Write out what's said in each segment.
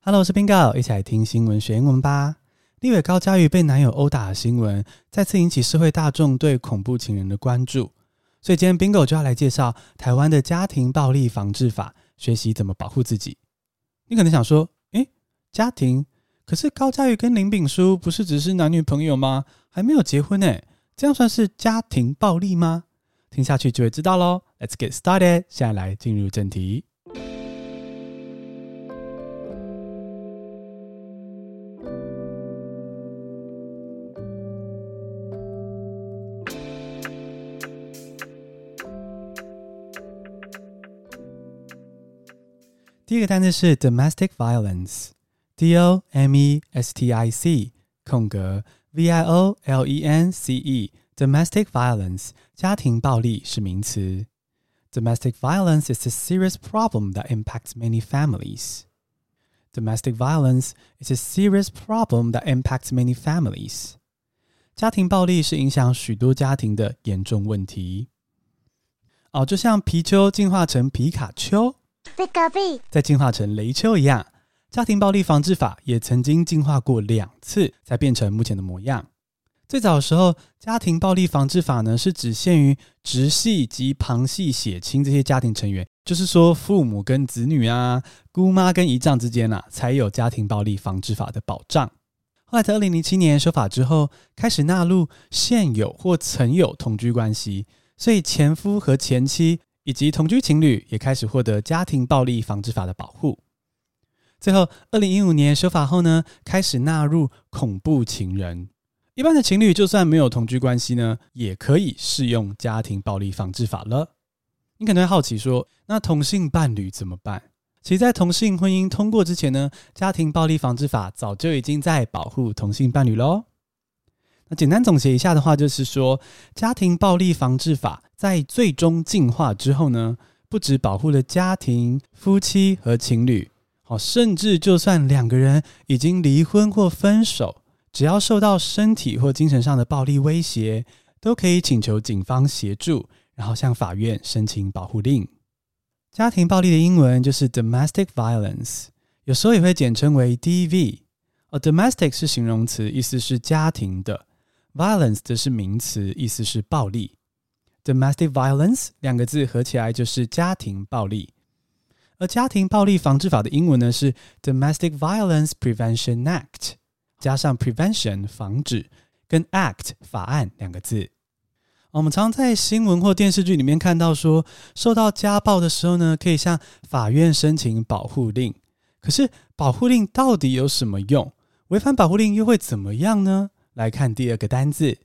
Hello，我是 Bingo，一起来听新闻学英文吧。立委高嘉瑜被男友殴打的新闻，再次引起社会大众对恐怖情人的关注。所以今天 Bingo 就要来介绍台湾的家庭暴力防治法，学习怎么保护自己。你可能想说，诶，家庭？可是高嘉瑜跟林炳书不是只是男女朋友吗？还没有结婚诶，这样算是家庭暴力吗？听下去就会知道喽。Let's get started，现在来进入正题。一个单词是 domestic violence，d o m e s t i c 空格 v i o l e n c e，domestic violence 家庭暴力是名词。Domestic violence is a serious problem that impacts many families. Domestic violence is a serious problem that impacts many families. 家庭暴力是影响许多家庭的严重问题。哦，就像皮丘进化成皮卡丘。 再进化成雷丘一样，家庭暴力防治法也曾经进化过两次，才变成目前的模样。最早的时候，家庭暴力防治法呢是只限于直系及旁系血亲这些家庭成员，就是说父母跟子女啊、姑妈跟姨丈之间啊，才有家庭暴力防治法的保障。后来在二零零七年修法之后，开始纳入现有或曾有同居关系，所以前夫和前妻。以及同居情侣也开始获得家庭暴力防治法的保护。最后，二零一五年修法后呢，开始纳入恐怖情人。一般的情侣就算没有同居关系呢，也可以适用家庭暴力防治法了。你可能会好奇说，那同性伴侣怎么办？其实，在同性婚姻通过之前呢，家庭暴力防治法早就已经在保护同性伴侣喽。那简单总结一下的话，就是说，家庭暴力防治法在最终进化之后呢，不只保护了家庭、夫妻和情侣，好，甚至就算两个人已经离婚或分手，只要受到身体或精神上的暴力威胁，都可以请求警方协助，然后向法院申请保护令。家庭暴力的英文就是 domestic violence，有时候也会简称为 DV。而 domestic 是形容词，意思是家庭的。Violence 则是名词，意思是暴力。Domestic violence 两个字合起来就是家庭暴力。而家庭暴力防治法的英文呢是 Domestic Violence Prevention Act，加上 prevention 防止跟 act 法案两个字。我们常在新闻或电视剧里面看到说，受到家暴的时候呢，可以向法院申请保护令。可是保护令到底有什么用？违反保护令又会怎么样呢？来看第二个单字，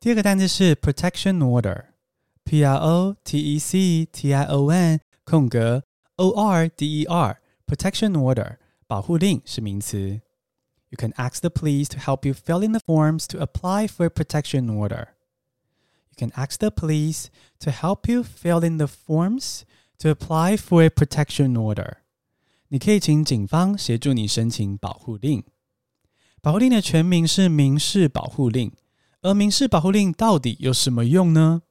第二个单字是 protection order，p r o t e c t i o n 空格 o r d e r，protection order 保护令是名词。You can ask the police to help you fill in the forms to apply for a protection order. You can ask the police to help you fill in the forms to apply for a protection order. 你可以请警方协助你申请保护令。 保护令的全名是民事保护令，而民事保护令到底有什么用呢？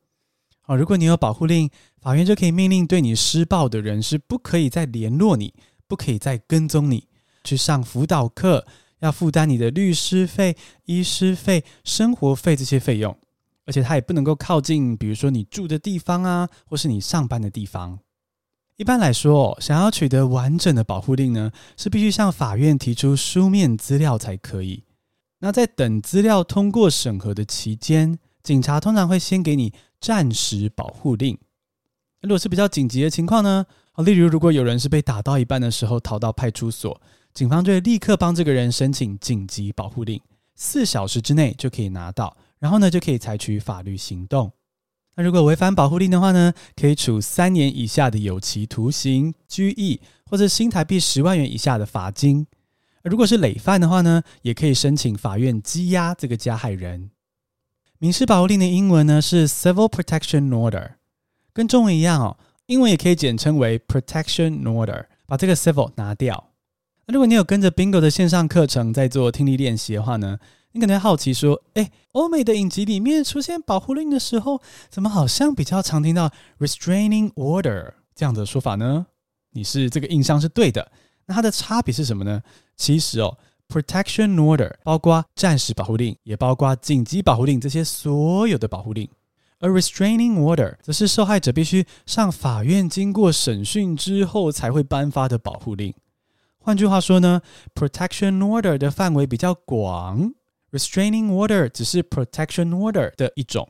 哦，如果你有保护令，法院就可以命令对你施暴的人是不可以再联络你，不可以再跟踪你，去上辅导课，要负担你的律师费、医师费、生活费这些费用，而且他也不能够靠近，比如说你住的地方啊，或是你上班的地方。一般来说，想要取得完整的保护令呢，是必须向法院提出书面资料才可以。那在等资料通过审核的期间，警察通常会先给你暂时保护令。如果是比较紧急的情况呢，例如如果有人是被打到一半的时候逃到派出所，警方就会立刻帮这个人申请紧急保护令，四小时之内就可以拿到，然后呢就可以采取法律行动。那如果违反保护令的话呢，可以处三年以下的有期徒刑、拘役，或者新台币十万元以下的罚金。如果是累犯的话呢，也可以申请法院羁押这个加害人。民事保护令的英文呢是 Civil Protection Order，跟中文一样哦，英文也可以简称为 Protection Order，把这个 Civil 拿掉。那如果你有跟着 Bingo 的线上课程在做听力练习的话呢，你可能好奇说：“诶，欧美的影集里面出现保护令的时候，怎么好像比较常听到 restraining order 这样的说法呢？”你是这个印象是对的。那它的差别是什么呢？其实哦，protection order 包括暂时保护令，也包括紧急保护令这些所有的保护令。而 restraining order 则是受害者必须上法院经过审讯之后才会颁发的保护令。换句话说呢，protection order 的范围比较广，restraining order 只是 protection order 的一种。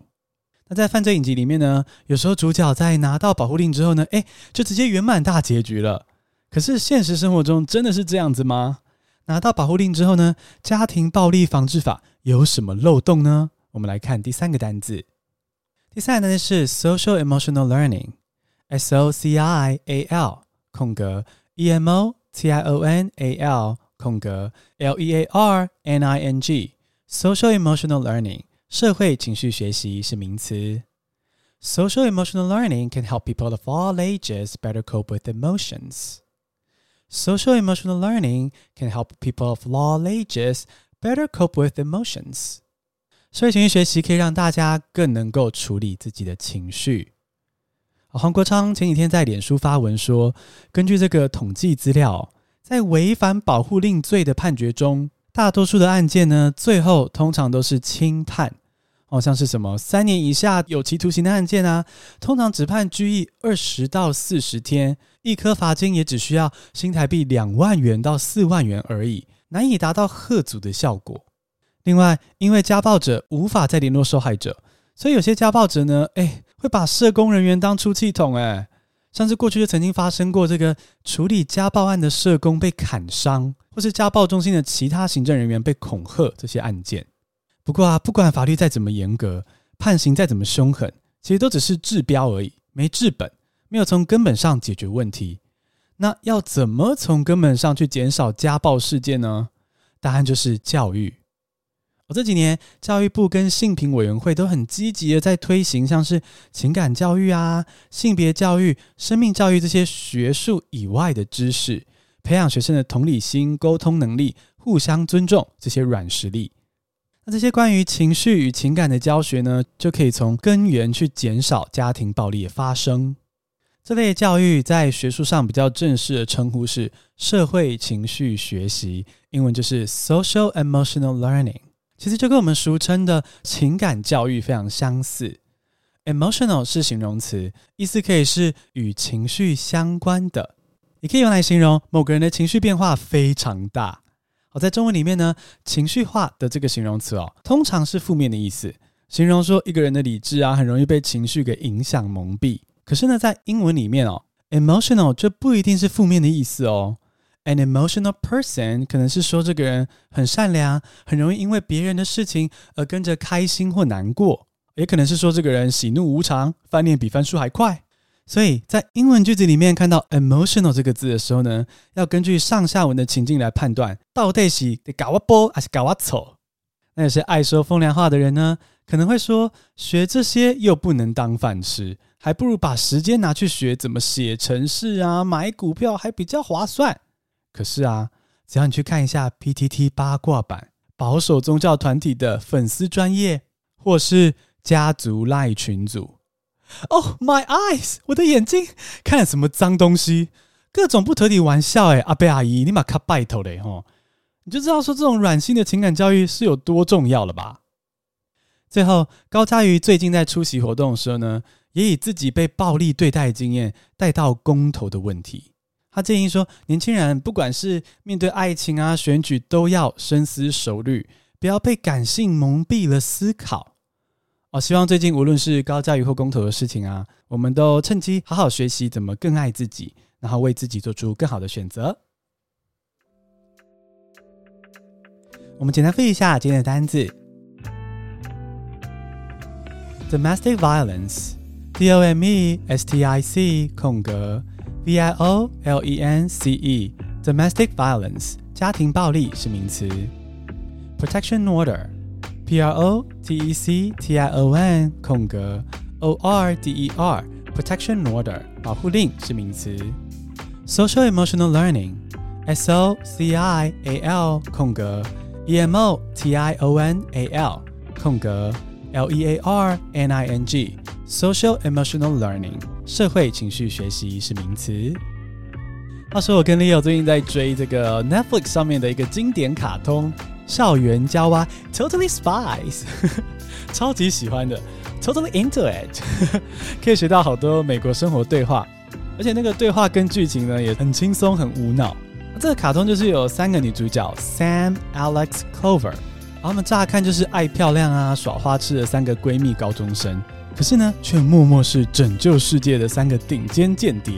那在犯罪影集里面呢，有时候主角在拿到保护令之后呢，诶，就直接圆满大结局了。可是现实生活中真的是这样子吗？拿到保护令之后呢，家庭暴力防治法有什么漏洞呢？我们来看第三个单字。第三个单词是 social emotional learning，S O C I A L 空格 E M O T I O N A L 空格 L E A R N I N G Social emotional learning 社会情绪学习是名词。Social emotional learning can help people of all ages better cope with emotions. Social emotional learning can help people of all ages better cope with emotions. 社会情绪学习可以让大家更能够处理自己的情绪。黄国昌前几天在脸书发文说，根据这个统计资料，在违反保护令罪的判决中，大多数的案件呢，最后通常都是轻判。好像是什么三年以下有期徒刑的案件啊，通常只判拘役二十到四十天，一颗罚金也只需要新台币两万元到四万元而已，难以达到吓阻的效果。另外，因为家暴者无法再联络受害者，所以有些家暴者呢，哎，会把社工人员当出气筒，哎，像是过去就曾经发生过这个处理家暴案的社工被砍伤，或是家暴中心的其他行政人员被恐吓这些案件。不过啊，不管法律再怎么严格，判刑再怎么凶狠，其实都只是治标而已，没治本，没有从根本上解决问题。那要怎么从根本上去减少家暴事件呢？答案就是教育。我这几年，教育部跟性平委员会都很积极的在推行，像是情感教育啊、性别教育、生命教育这些学术以外的知识，培养学生的同理心、沟通能力、互相尊重这些软实力。那这些关于情绪与情感的教学呢，就可以从根源去减少家庭暴力的发生。这类教育在学术上比较正式的称呼是社会情绪学习，英文就是 social emotional learning。其实就跟我们俗称的情感教育非常相似，emotional 是形容词，意思可以是与情绪相关的，也可以用来形容某个人的情绪变化非常大。好，在中文里面呢，情绪化的这个形容词哦，通常是负面的意思，形容说一个人的理智啊，很容易被情绪给影响蒙蔽。可是呢，在英文里面哦，emotional 就不一定是负面的意思哦。An emotional person 可能是说这个人很善良，很容易因为别人的事情而跟着开心或难过，也可能是说这个人喜怒无常，翻脸比翻书还快。所以在英文句子里面看到 emotional 这个字的时候呢，要根据上下文的情境来判断，到底是得搞我波还是搞我丑。那有些爱说风凉话的人呢，可能会说学这些又不能当饭吃，还不如把时间拿去学怎么写程式啊，买股票还比较划算。可是啊，只要你去看一下 PTT 八卦版保守宗教团体的粉丝专业，或是家族赖群组，Oh my eyes，我的眼睛看了什么脏东西？各种不得体玩笑哎，阿贝阿姨，你马卡拜头嘞吼，你就知道说这种软性的情感教育是有多重要了吧？最后，高嘉瑜最近在出席活动的时候呢，也以自己被暴力对待的经验带到公投的问题。他建议说，年轻人不管是面对爱情啊、选举，都要深思熟虑，不要被感性蒙蔽了思考。哦，希望最近无论是高嘉瑜或公投的事情啊，我们都趁机好好学习怎么更爱自己，然后为自己做出更好的选择。我们简单背一下今天的单字：domestic violence，d o m e s t i c 空格。V I O L E N C E，domestic violence，家庭暴力是名词。Protection order，P R O T E C T I O N 空格 O R D E R，protection order，保护令是名词。Social emotional learning，S O C I A L 空格 E M O T I O N A L 空格 L E A R N I N G，social emotional learning。 社会情绪学习是名词。话说我跟 Leo 最近在追这个 Netflix 上面的一个经典卡通《校园娇娃》，Totally Spies，超级喜欢的，Totally into it，可以学到好多美国生活对话，而且那个对话跟剧情呢也很轻松，很无脑。这个卡通就是有三个女主角 Sam、Alex、Clover，然后她们乍看就是爱漂亮啊、耍花痴的三个闺蜜高中生，可是呢，却默默是拯救世界的三个顶尖间谍。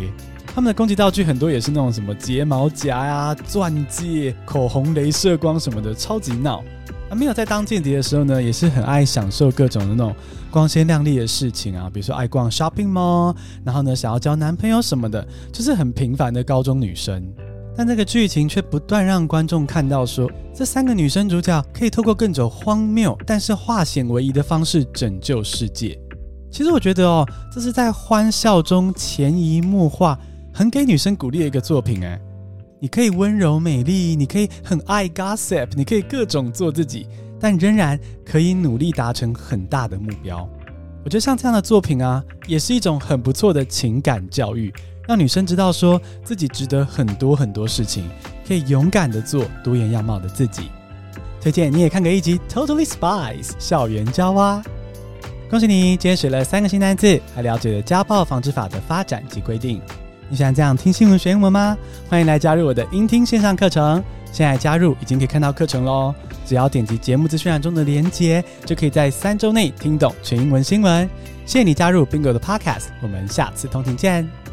他们的攻击道具很多也是那种什么睫毛夹呀、钻戒、口红、镭射光什么的，超级闹。啊，没有在当间谍的时候呢，也是很爱享受各种的那种光鲜亮丽的事情啊，比如说爱逛 shopping mall，然后呢想要交男朋友什么的，就是很平凡的高中女生。但这个剧情却不断让观众看到说，这三个女生主角可以透过各种荒谬但是化险为夷的方式拯救世界。其实我觉得哦，这是在欢笑中潜移默化。很给女生鼓励的一个作品哎，你可以温柔美丽，你可以很爱 gossip，你可以各种做自己，但仍然可以努力达成很大的目标。我觉得像这样的作品啊，也是一种很不错的情感教育，让女生知道说自己值得很多很多事情，可以勇敢的做多元样貌的自己。推荐你也看个一集《Totally Spies》校园娇娃。恭喜你，今天学了三个新单词，还了解了家暴防治法的发展及规定。你想这样听新闻学英文吗？欢迎来加入我的英听线上课程。现在加入已经可以看到课程喽，只要点击节目资讯栏中的连接，就可以在三周内听懂全英文新闻。谢谢你加入 Bingo 的 Podcast，我们下次通勤见。